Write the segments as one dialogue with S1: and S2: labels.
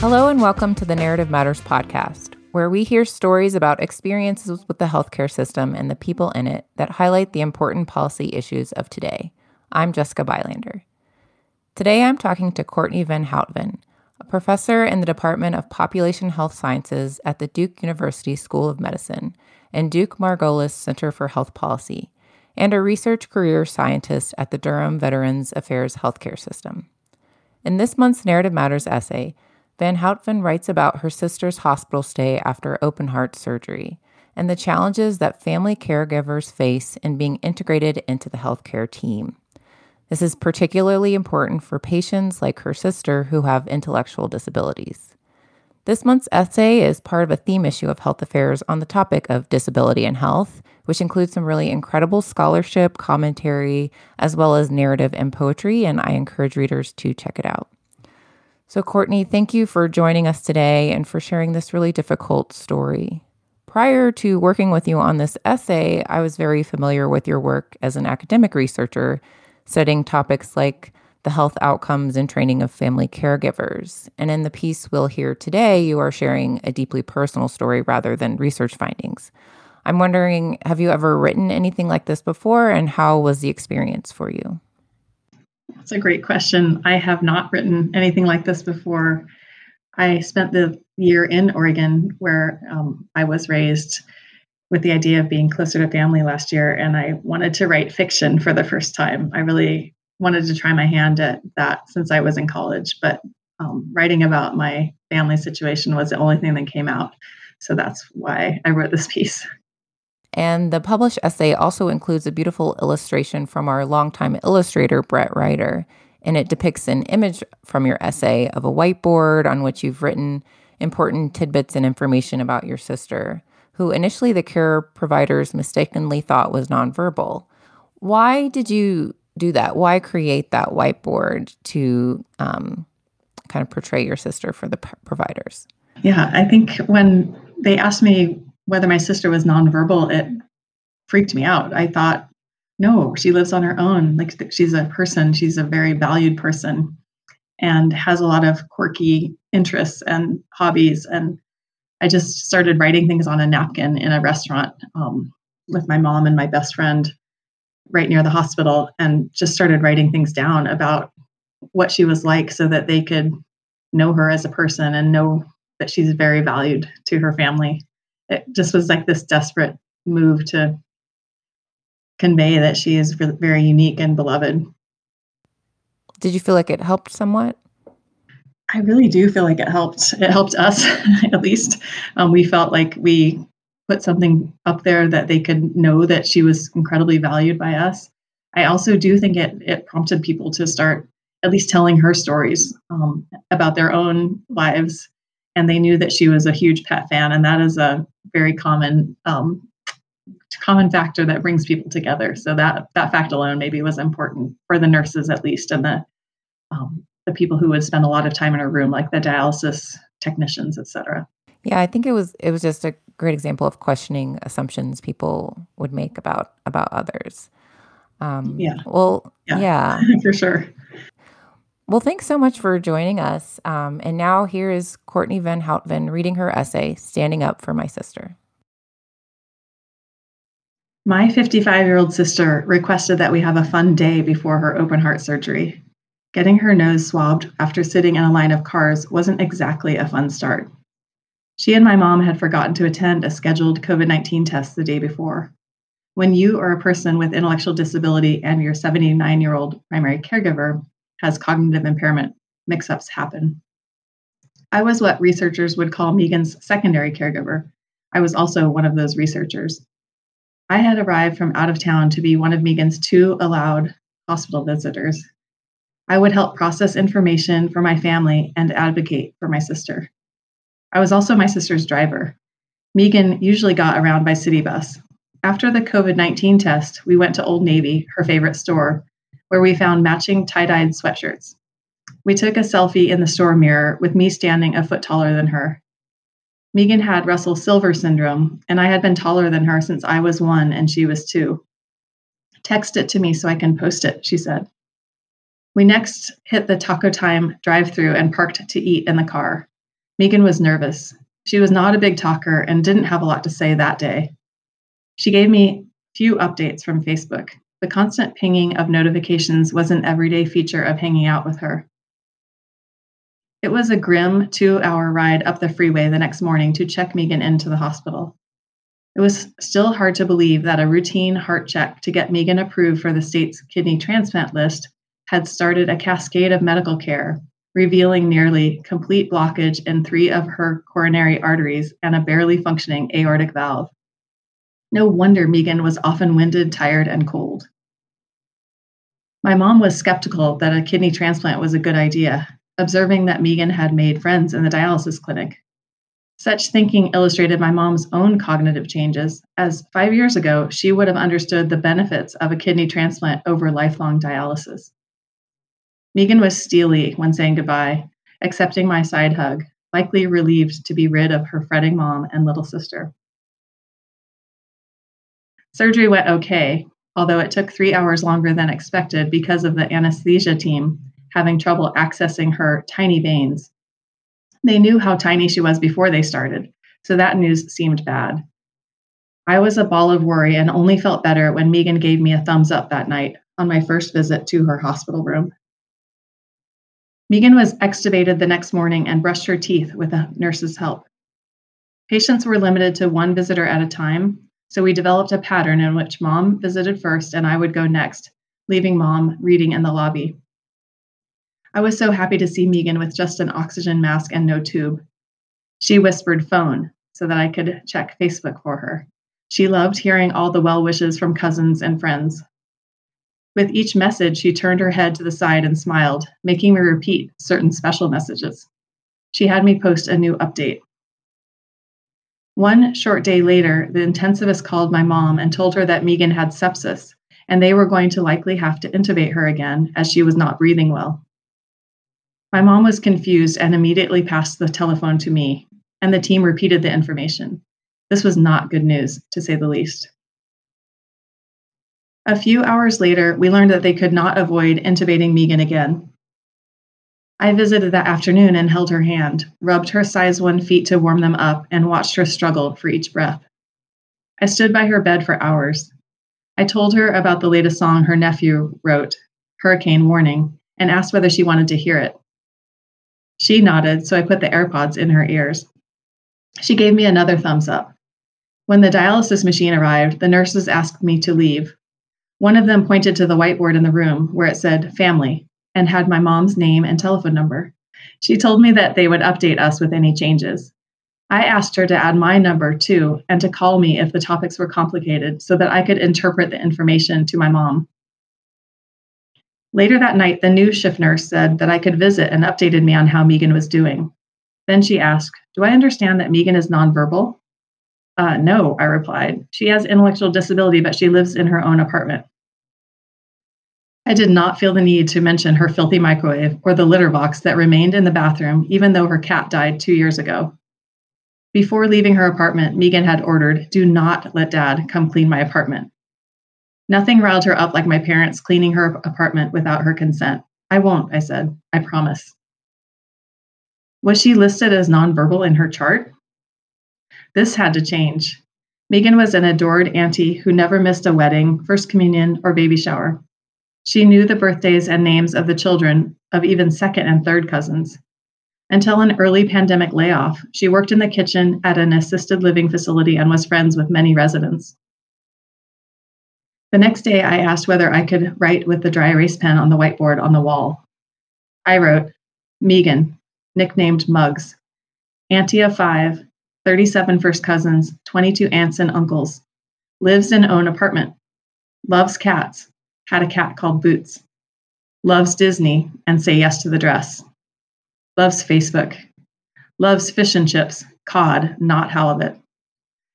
S1: Hello, and welcome to the Narrative Matters podcast, where we hear stories about experiences with the healthcare system and the people in it that highlight the important policy issues of today. I'm Jessica Bylander. Today, I'm talking to Courtney Van Houtven, a professor in the Department of Population Health Sciences at the Duke University School of Medicine and Duke Margolis Center for Health Policy, and a research career scientist at the Durham Veterans Affairs Healthcare System. In this month's Narrative Matters essay, Van Houtven writes about her sister's hospital stay after open heart surgery and the challenges that family caregivers face in being integrated into the healthcare team. This is particularly important for patients like her sister who have intellectual disabilities. This month's essay is part of a theme issue of Health Affairs on the topic of disability and health, which includes some really incredible scholarship, commentary, as well as narrative and poetry, and I encourage readers to check it out. So, Courtney, thank you for joining us today and for sharing this really difficult story. Prior to working with you on this essay, I was very familiar with your work as an academic researcher, studying topics like the health outcomes and training of family caregivers. And in the piece we'll hear today, you are sharing a deeply personal story rather than research findings. I'm wondering have you ever written anything like this before, and how was the experience for you?
S2: That's a great question. I have not written anything like this before. I spent the year in Oregon where um, I was raised with the idea of being closer to family last year, and I wanted to write fiction for the first time. I really wanted to try my hand at that since I was in college, but um, writing about my family situation was the only thing that came out. So that's why I wrote this piece.
S1: And the published essay also includes a beautiful illustration from our longtime illustrator, Brett Ryder. And it depicts an image from your essay of a whiteboard on which you've written important tidbits and information about your sister, who initially the care providers mistakenly thought was nonverbal. Why did you do that? Why create that whiteboard to um, kind of portray your sister for the p- providers?
S2: Yeah, I think when they asked me whether my sister was nonverbal, it freaked me out. I thought, no, she lives on her own. Like she's a person, she's a very valued person and has a lot of quirky interests and hobbies. And I just started writing things on a napkin in a restaurant um, with my mom and my best friend right near the hospital and just started writing things down about what she was like so that they could know her as a person and know that she's very valued to her family it just was like this desperate move to convey that she is very unique and beloved.
S1: Did you feel like it helped somewhat?
S2: I really do feel like it helped. It helped us, at least. Um, we felt like we put something up there that they could know that she was incredibly valued by us. I also do think it it prompted people to start at least telling her stories um, about their own lives and they knew that she was a huge pet fan and that is a very common um, common factor that brings people together. So that that fact alone maybe was important for the nurses at least and the um, the people who would spend a lot of time in a room like the dialysis technicians etc
S1: yeah i think it was it was just a great example of questioning assumptions people would make about about others.
S2: Um, yeah.
S1: well yeah, yeah.
S2: for sure
S1: well, thanks so much for joining us. Um, and now here is Courtney Van Houtven reading her essay, Standing Up for My Sister.
S2: My 55 year old sister requested that we have a fun day before her open heart surgery. Getting her nose swabbed after sitting in a line of cars wasn't exactly a fun start. She and my mom had forgotten to attend a scheduled COVID 19 test the day before. When you are a person with intellectual disability and your 79 year old primary caregiver has cognitive impairment, mix ups happen. I was what researchers would call Megan's secondary caregiver. I was also one of those researchers. I had arrived from out of town to be one of Megan's two allowed hospital visitors. I would help process information for my family and advocate for my sister. I was also my sister's driver. Megan usually got around by city bus. After the COVID 19 test, we went to Old Navy, her favorite store, where we found matching tie dyed sweatshirts. We took a selfie in the store mirror with me standing a foot taller than her. Megan had Russell Silver syndrome, and I had been taller than her since I was one and she was two. Text it to me so I can post it, she said. We next hit the Taco Time drive through and parked to eat in the car. Megan was nervous. She was not a big talker and didn't have a lot to say that day. She gave me few updates from Facebook. The constant pinging of notifications was an everyday feature of hanging out with her. It was a grim two hour ride up the freeway the next morning to check Megan into the hospital. It was still hard to believe that a routine heart check to get Megan approved for the state's kidney transplant list had started a cascade of medical care, revealing nearly complete blockage in three of her coronary arteries and a barely functioning aortic valve. No wonder Megan was often winded, tired, and cold. My mom was skeptical that a kidney transplant was a good idea, observing that Megan had made friends in the dialysis clinic. Such thinking illustrated my mom's own cognitive changes, as five years ago, she would have understood the benefits of a kidney transplant over lifelong dialysis. Megan was steely when saying goodbye, accepting my side hug, likely relieved to be rid of her fretting mom and little sister. Surgery went okay, although it took three hours longer than expected because of the anesthesia team having trouble accessing her tiny veins. They knew how tiny she was before they started, so that news seemed bad. I was a ball of worry and only felt better when Megan gave me a thumbs up that night on my first visit to her hospital room. Megan was extubated the next morning and brushed her teeth with a nurse's help. Patients were limited to one visitor at a time, so we developed a pattern in which mom visited first and I would go next, leaving mom reading in the lobby. I was so happy to see Megan with just an oxygen mask and no tube. She whispered phone so that I could check Facebook for her. She loved hearing all the well wishes from cousins and friends. With each message, she turned her head to the side and smiled, making me repeat certain special messages. She had me post a new update. One short day later, the intensivist called my mom and told her that Megan had sepsis and they were going to likely have to intubate her again as she was not breathing well. My mom was confused and immediately passed the telephone to me, and the team repeated the information. This was not good news, to say the least. A few hours later, we learned that they could not avoid intubating Megan again. I visited that afternoon and held her hand, rubbed her size one feet to warm them up, and watched her struggle for each breath. I stood by her bed for hours. I told her about the latest song her nephew wrote, Hurricane Warning, and asked whether she wanted to hear it. She nodded, so I put the AirPods in her ears. She gave me another thumbs up. When the dialysis machine arrived, the nurses asked me to leave. One of them pointed to the whiteboard in the room where it said family and had my mom's name and telephone number. She told me that they would update us with any changes. I asked her to add my number too and to call me if the topics were complicated so that I could interpret the information to my mom. Later that night, the new shift nurse said that I could visit and updated me on how Megan was doing. Then she asked, Do I understand that Megan is nonverbal? Uh, no, I replied. She has intellectual disability, but she lives in her own apartment. I did not feel the need to mention her filthy microwave or the litter box that remained in the bathroom, even though her cat died two years ago. Before leaving her apartment, Megan had ordered, Do not let dad come clean my apartment. Nothing riled her up like my parents cleaning her apartment without her consent. I won't, I said. I promise. Was she listed as nonverbal in her chart? This had to change. Megan was an adored auntie who never missed a wedding, first communion, or baby shower. She knew the birthdays and names of the children of even second and third cousins. Until an early pandemic layoff, she worked in the kitchen at an assisted living facility and was friends with many residents. The next day, I asked whether I could write with the dry erase pen on the whiteboard on the wall. I wrote, Megan, nicknamed Mugs, auntie of five, 37 first cousins, 22 aunts and uncles, lives in own apartment, loves cats, had a cat called Boots, loves Disney and say yes to the dress, loves Facebook, loves fish and chips, cod, not halibut,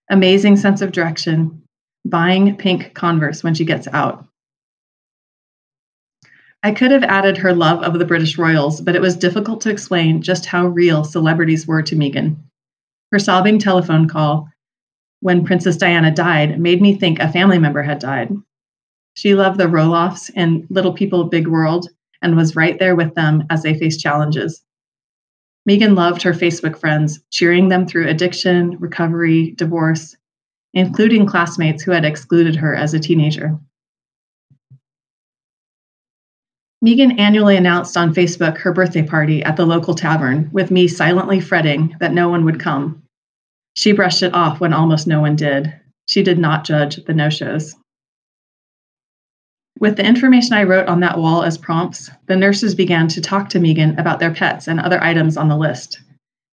S2: amazing sense of direction, buying pink Converse when she gets out. I could have added her love of the British royals, but it was difficult to explain just how real celebrities were to Megan. Her sobbing telephone call when Princess Diana died made me think a family member had died. She loved the Roloffs and Little People Big World and was right there with them as they faced challenges. Megan loved her Facebook friends, cheering them through addiction, recovery, divorce, including classmates who had excluded her as a teenager. Megan annually announced on Facebook her birthday party at the local tavern, with me silently fretting that no one would come. She brushed it off when almost no one did. She did not judge the no shows. With the information I wrote on that wall as prompts, the nurses began to talk to Megan about their pets and other items on the list.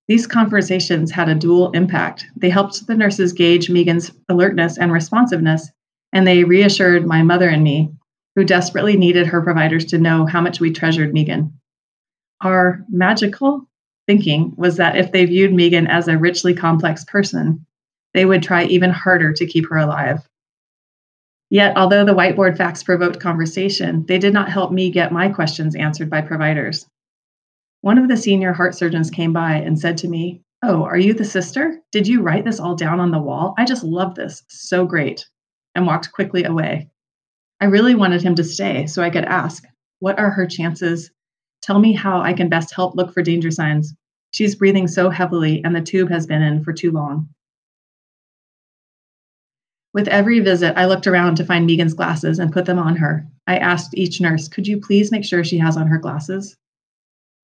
S2: These conversations had a dual impact. They helped the nurses gauge Megan's alertness and responsiveness, and they reassured my mother and me, who desperately needed her providers to know how much we treasured Megan. Our magical thinking was that if they viewed Megan as a richly complex person, they would try even harder to keep her alive. Yet, although the whiteboard facts provoked conversation, they did not help me get my questions answered by providers. One of the senior heart surgeons came by and said to me, Oh, are you the sister? Did you write this all down on the wall? I just love this. So great. And walked quickly away. I really wanted him to stay so I could ask, What are her chances? Tell me how I can best help look for danger signs. She's breathing so heavily, and the tube has been in for too long. With every visit, I looked around to find Megan's glasses and put them on her. I asked each nurse, Could you please make sure she has on her glasses?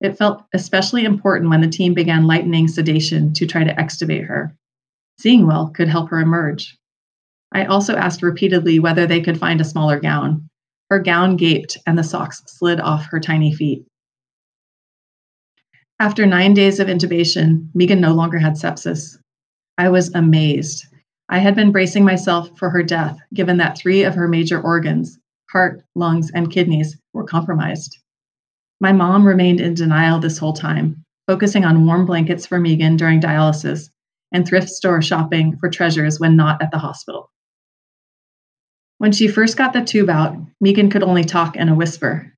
S2: It felt especially important when the team began lightening sedation to try to extubate her. Seeing well could help her emerge. I also asked repeatedly whether they could find a smaller gown. Her gown gaped and the socks slid off her tiny feet. After nine days of intubation, Megan no longer had sepsis. I was amazed. I had been bracing myself for her death, given that three of her major organs heart, lungs, and kidneys were compromised. My mom remained in denial this whole time, focusing on warm blankets for Megan during dialysis and thrift store shopping for treasures when not at the hospital. When she first got the tube out, Megan could only talk in a whisper.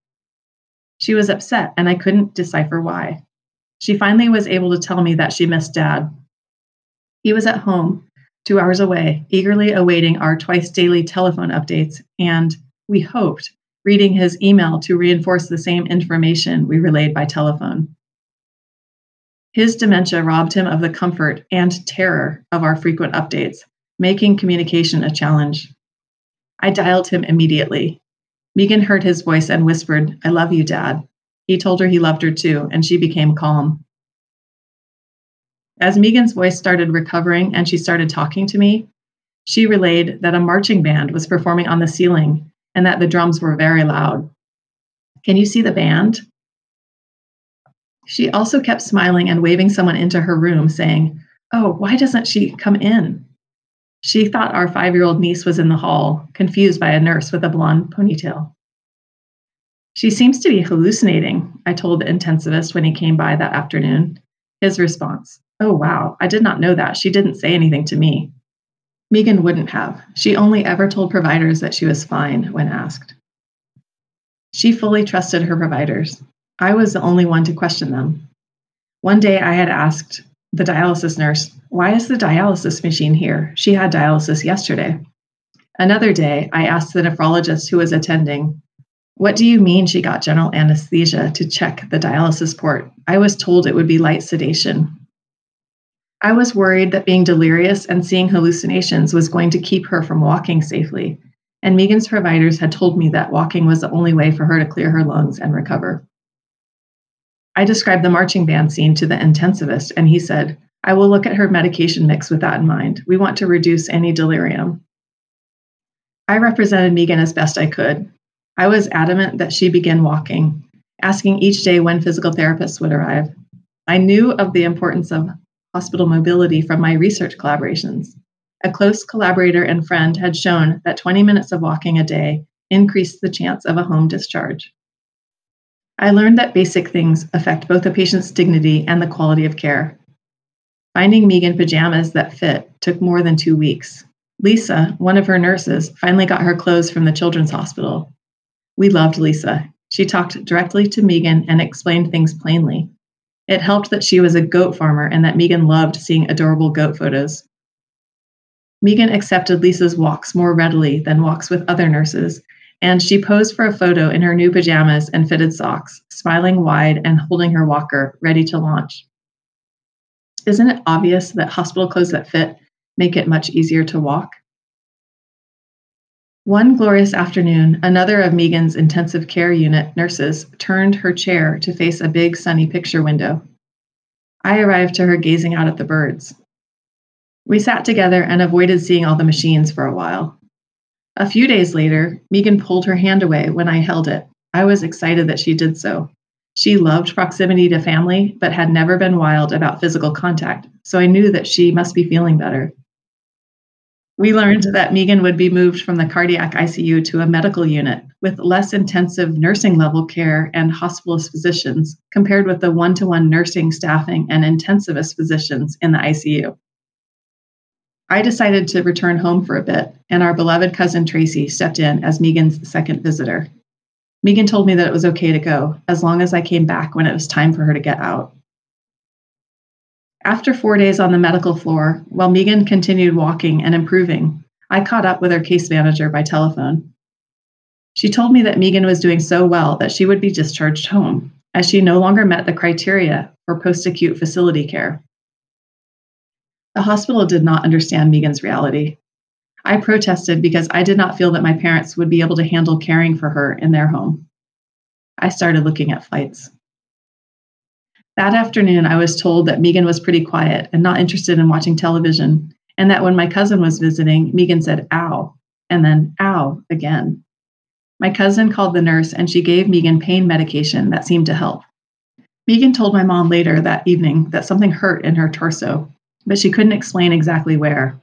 S2: She was upset, and I couldn't decipher why. She finally was able to tell me that she missed Dad. He was at home, two hours away, eagerly awaiting our twice daily telephone updates, and we hoped reading his email to reinforce the same information we relayed by telephone. His dementia robbed him of the comfort and terror of our frequent updates, making communication a challenge. I dialed him immediately. Megan heard his voice and whispered, I love you, Dad. He told her he loved her too, and she became calm. As Megan's voice started recovering and she started talking to me, she relayed that a marching band was performing on the ceiling and that the drums were very loud. Can you see the band? She also kept smiling and waving someone into her room, saying, Oh, why doesn't she come in? She thought our five year old niece was in the hall, confused by a nurse with a blonde ponytail. She seems to be hallucinating, I told the intensivist when he came by that afternoon. His response, Oh, wow, I did not know that. She didn't say anything to me. Megan wouldn't have. She only ever told providers that she was fine when asked. She fully trusted her providers. I was the only one to question them. One day I had asked the dialysis nurse, Why is the dialysis machine here? She had dialysis yesterday. Another day, I asked the nephrologist who was attending, What do you mean she got general anesthesia to check the dialysis port? I was told it would be light sedation. I was worried that being delirious and seeing hallucinations was going to keep her from walking safely, and Megan's providers had told me that walking was the only way for her to clear her lungs and recover. I described the marching band scene to the intensivist, and he said, I will look at her medication mix with that in mind. We want to reduce any delirium. I represented Megan as best I could. I was adamant that she begin walking, asking each day when physical therapists would arrive. I knew of the importance of hospital mobility from my research collaborations. A close collaborator and friend had shown that 20 minutes of walking a day increased the chance of a home discharge. I learned that basic things affect both a patient's dignity and the quality of care. Finding Megan pajamas that fit took more than two weeks. Lisa, one of her nurses, finally got her clothes from the children's hospital. We loved Lisa. She talked directly to Megan and explained things plainly. It helped that she was a goat farmer and that Megan loved seeing adorable goat photos. Megan accepted Lisa's walks more readily than walks with other nurses, and she posed for a photo in her new pajamas and fitted socks, smiling wide and holding her walker, ready to launch. Isn't it obvious that hospital clothes that fit make it much easier to walk? One glorious afternoon, another of Megan's intensive care unit nurses turned her chair to face a big sunny picture window. I arrived to her gazing out at the birds. We sat together and avoided seeing all the machines for a while. A few days later, Megan pulled her hand away when I held it. I was excited that she did so. She loved proximity to family, but had never been wild about physical contact, so I knew that she must be feeling better. We learned that Megan would be moved from the cardiac ICU to a medical unit with less intensive nursing level care and hospitalist physicians compared with the one to one nursing staffing and intensivist physicians in the ICU. I decided to return home for a bit, and our beloved cousin Tracy stepped in as Megan's second visitor. Megan told me that it was okay to go, as long as I came back when it was time for her to get out. After four days on the medical floor, while Megan continued walking and improving, I caught up with her case manager by telephone. She told me that Megan was doing so well that she would be discharged home, as she no longer met the criteria for post acute facility care. The hospital did not understand Megan's reality. I protested because I did not feel that my parents would be able to handle caring for her in their home. I started looking at flights. That afternoon, I was told that Megan was pretty quiet and not interested in watching television, and that when my cousin was visiting, Megan said, ow, and then ow again. My cousin called the nurse and she gave Megan pain medication that seemed to help. Megan told my mom later that evening that something hurt in her torso, but she couldn't explain exactly where.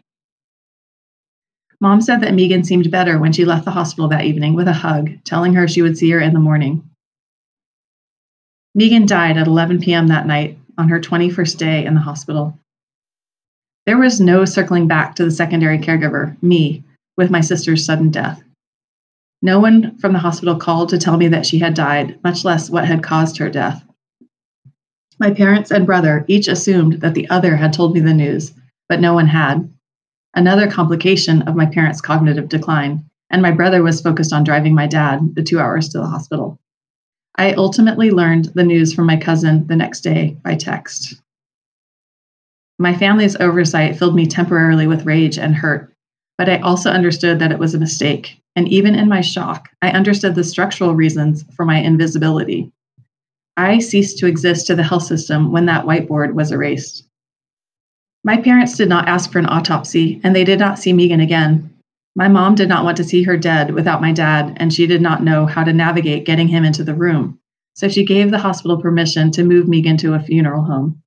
S2: Mom said that Megan seemed better when she left the hospital that evening with a hug, telling her she would see her in the morning. Megan died at 11 p.m. that night on her 21st day in the hospital. There was no circling back to the secondary caregiver, me, with my sister's sudden death. No one from the hospital called to tell me that she had died, much less what had caused her death. My parents and brother each assumed that the other had told me the news, but no one had another complication of my parents' cognitive decline, and my brother was focused on driving my dad the two hours to the hospital. I ultimately learned the news from my cousin the next day by text. My family's oversight filled me temporarily with rage and hurt, but I also understood that it was a mistake. And even in my shock, I understood the structural reasons for my invisibility. I ceased to exist to the health system when that whiteboard was erased. My parents did not ask for an autopsy, and they did not see Megan again. My mom did not want to see her dead without my dad, and she did not know how to navigate getting him into the room. So she gave the hospital permission to move Megan to a funeral home.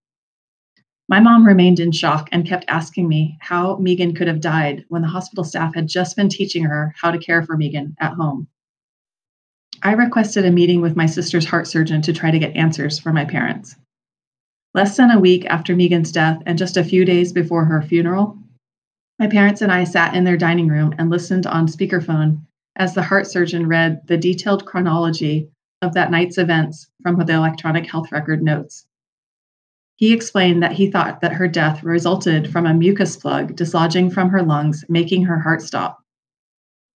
S2: My mom remained in shock and kept asking me how Megan could have died when the hospital staff had just been teaching her how to care for Megan at home. I requested a meeting with my sister's heart surgeon to try to get answers for my parents. Less than a week after Megan's death and just a few days before her funeral, my parents and I sat in their dining room and listened on speakerphone as the heart surgeon read the detailed chronology of that night's events from the electronic health record notes. He explained that he thought that her death resulted from a mucus plug dislodging from her lungs, making her heart stop.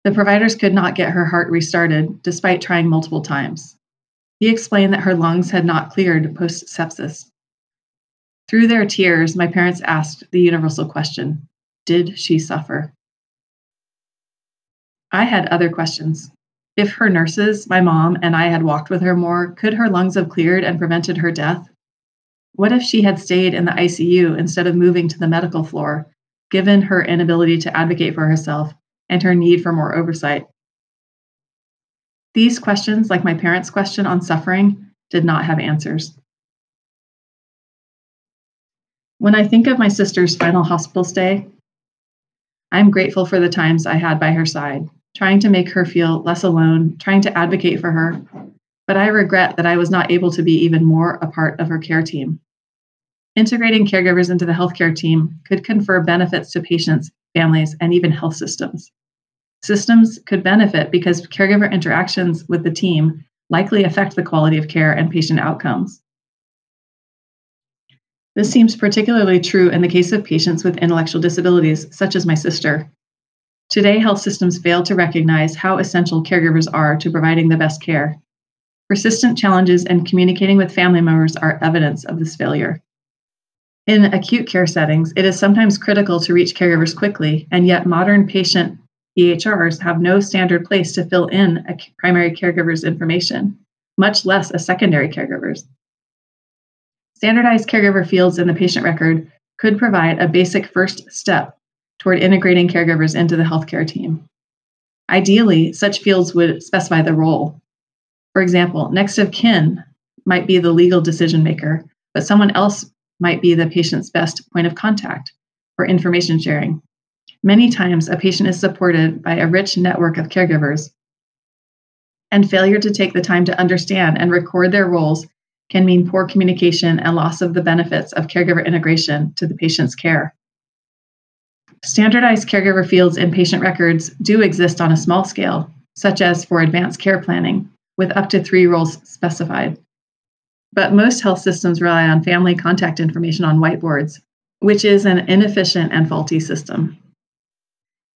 S2: The providers could not get her heart restarted despite trying multiple times. He explained that her lungs had not cleared post sepsis. Through their tears, my parents asked the universal question Did she suffer? I had other questions. If her nurses, my mom, and I had walked with her more, could her lungs have cleared and prevented her death? What if she had stayed in the ICU instead of moving to the medical floor, given her inability to advocate for herself and her need for more oversight? These questions, like my parents' question on suffering, did not have answers. When I think of my sister's final hospital stay, I'm grateful for the times I had by her side, trying to make her feel less alone, trying to advocate for her. But I regret that I was not able to be even more a part of her care team. Integrating caregivers into the healthcare team could confer benefits to patients, families, and even health systems. Systems could benefit because caregiver interactions with the team likely affect the quality of care and patient outcomes. This seems particularly true in the case of patients with intellectual disabilities, such as my sister. Today, health systems fail to recognize how essential caregivers are to providing the best care. Persistent challenges in communicating with family members are evidence of this failure. In acute care settings, it is sometimes critical to reach caregivers quickly, and yet modern patient EHRs have no standard place to fill in a primary caregiver's information, much less a secondary caregiver's. Standardized caregiver fields in the patient record could provide a basic first step toward integrating caregivers into the healthcare team. Ideally, such fields would specify the role. For example, next of kin might be the legal decision maker, but someone else might be the patient's best point of contact for information sharing. Many times, a patient is supported by a rich network of caregivers, and failure to take the time to understand and record their roles can mean poor communication and loss of the benefits of caregiver integration to the patient's care. Standardized caregiver fields in patient records do exist on a small scale, such as for advanced care planning, with up to three roles specified. But most health systems rely on family contact information on whiteboards, which is an inefficient and faulty system.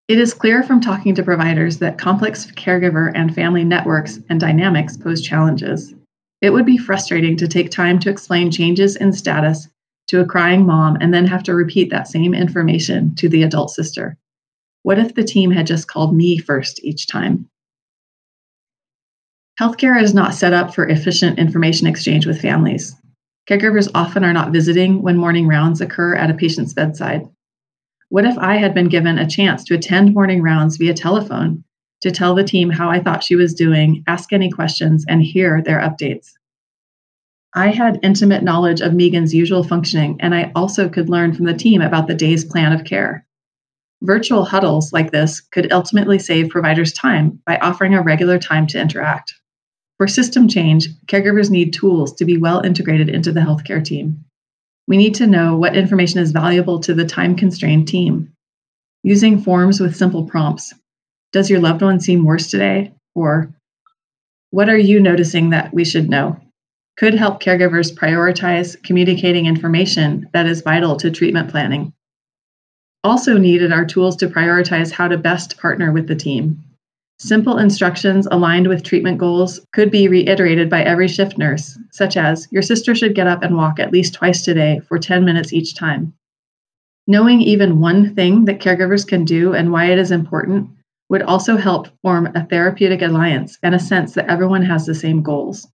S2: It is clear from talking to providers that complex caregiver and family networks and dynamics pose challenges. It would be frustrating to take time to explain changes in status to a crying mom and then have to repeat that same information to the adult sister. What if the team had just called me first each time? Healthcare is not set up for efficient information exchange with families. Caregivers often are not visiting when morning rounds occur at a patient's bedside. What if I had been given a chance to attend morning rounds via telephone to tell the team how I thought she was doing, ask any questions, and hear their updates. I had intimate knowledge of Megan's usual functioning, and I also could learn from the team about the day's plan of care. Virtual huddles like this could ultimately save providers time by offering a regular time to interact. For system change, caregivers need tools to be well integrated into the healthcare team. We need to know what information is valuable to the time constrained team. Using forms with simple prompts does your loved one seem worse today? Or what are you noticing that we should know? Could help caregivers prioritize communicating information that is vital to treatment planning. Also, needed are tools to prioritize how to best partner with the team. Simple instructions aligned with treatment goals could be reiterated by every shift nurse, such as Your sister should get up and walk at least twice today for 10 minutes each time. Knowing even one thing that caregivers can do and why it is important would also help form a therapeutic alliance and a sense that everyone has the same goals.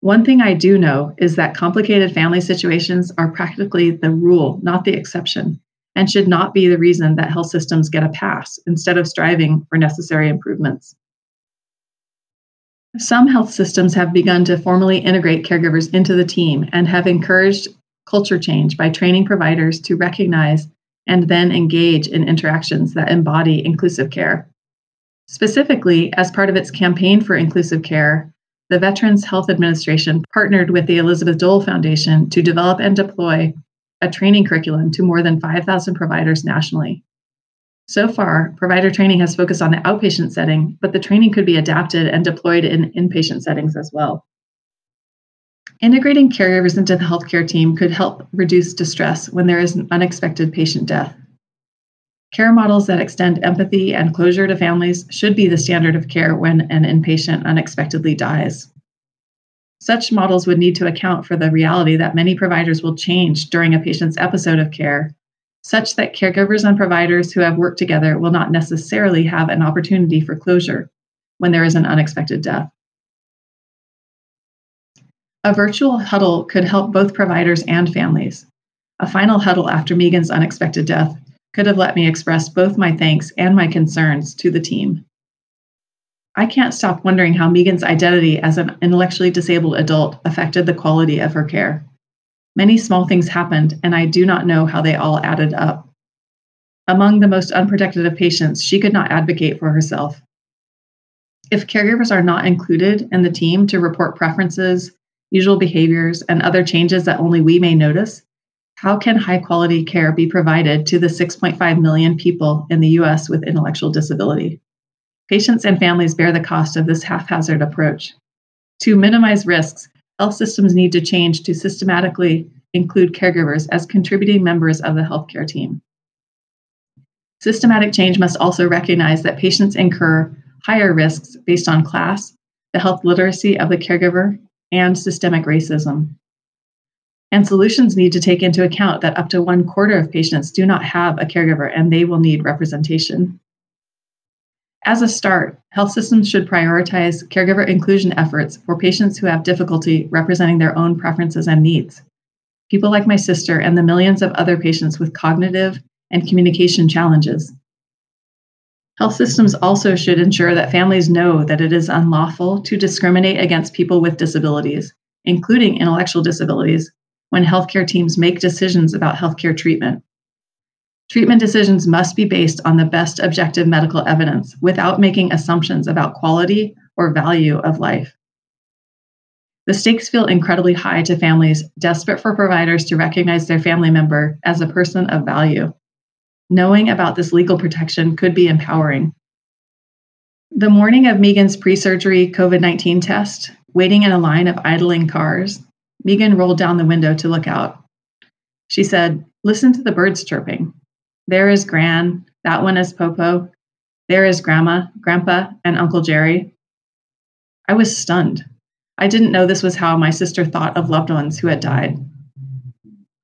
S2: One thing I do know is that complicated family situations are practically the rule, not the exception, and should not be the reason that health systems get a pass instead of striving for necessary improvements. Some health systems have begun to formally integrate caregivers into the team and have encouraged culture change by training providers to recognize and then engage in interactions that embody inclusive care. Specifically, as part of its campaign for inclusive care, the Veterans Health Administration partnered with the Elizabeth Dole Foundation to develop and deploy a training curriculum to more than 5,000 providers nationally. So far, provider training has focused on the outpatient setting, but the training could be adapted and deployed in inpatient settings as well. Integrating caregivers into the healthcare team could help reduce distress when there is an unexpected patient death. Care models that extend empathy and closure to families should be the standard of care when an inpatient unexpectedly dies. Such models would need to account for the reality that many providers will change during a patient's episode of care, such that caregivers and providers who have worked together will not necessarily have an opportunity for closure when there is an unexpected death. A virtual huddle could help both providers and families. A final huddle after Megan's unexpected death could have let me express both my thanks and my concerns to the team. I can't stop wondering how Megan's identity as an intellectually disabled adult affected the quality of her care. Many small things happened, and I do not know how they all added up. Among the most unprotected of patients, she could not advocate for herself. If caregivers are not included in the team to report preferences, usual behaviors, and other changes that only we may notice, how can high quality care be provided to the 6.5 million people in the US with intellectual disability? Patients and families bear the cost of this haphazard approach. To minimize risks, health systems need to change to systematically include caregivers as contributing members of the healthcare team. Systematic change must also recognize that patients incur higher risks based on class, the health literacy of the caregiver, and systemic racism. And solutions need to take into account that up to one quarter of patients do not have a caregiver and they will need representation. As a start, health systems should prioritize caregiver inclusion efforts for patients who have difficulty representing their own preferences and needs. People like my sister and the millions of other patients with cognitive and communication challenges. Health systems also should ensure that families know that it is unlawful to discriminate against people with disabilities, including intellectual disabilities, when healthcare teams make decisions about healthcare treatment. Treatment decisions must be based on the best objective medical evidence without making assumptions about quality or value of life. The stakes feel incredibly high to families desperate for providers to recognize their family member as a person of value. Knowing about this legal protection could be empowering. The morning of Megan's pre surgery COVID 19 test, waiting in a line of idling cars, Megan rolled down the window to look out. She said, Listen to the birds chirping. There is Gran, that one is Popo. There is Grandma, Grandpa, and Uncle Jerry. I was stunned. I didn't know this was how my sister thought of loved ones who had died.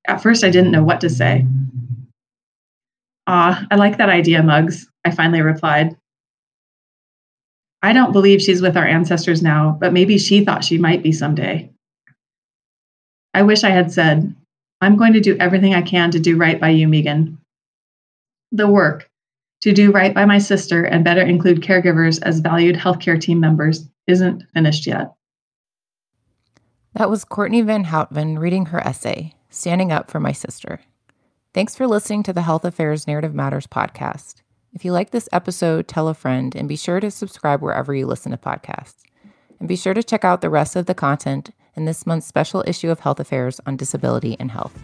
S2: At first, I didn't know what to say. Ah, I like that idea, Mugs, I finally replied. I don't believe she's with our ancestors now, but maybe she thought she might be someday. I wish I had said, I'm going to do everything I can to do right by you, Megan. The work to do right by my sister and better include caregivers as valued healthcare team members isn't finished yet.
S1: That was Courtney Van Houtven reading her essay, Standing Up for My Sister. Thanks for listening to the Health Affairs Narrative Matters podcast. If you like this episode, tell a friend and be sure to subscribe wherever you listen to podcasts. And be sure to check out the rest of the content in this month's special issue of Health Affairs on disability and health.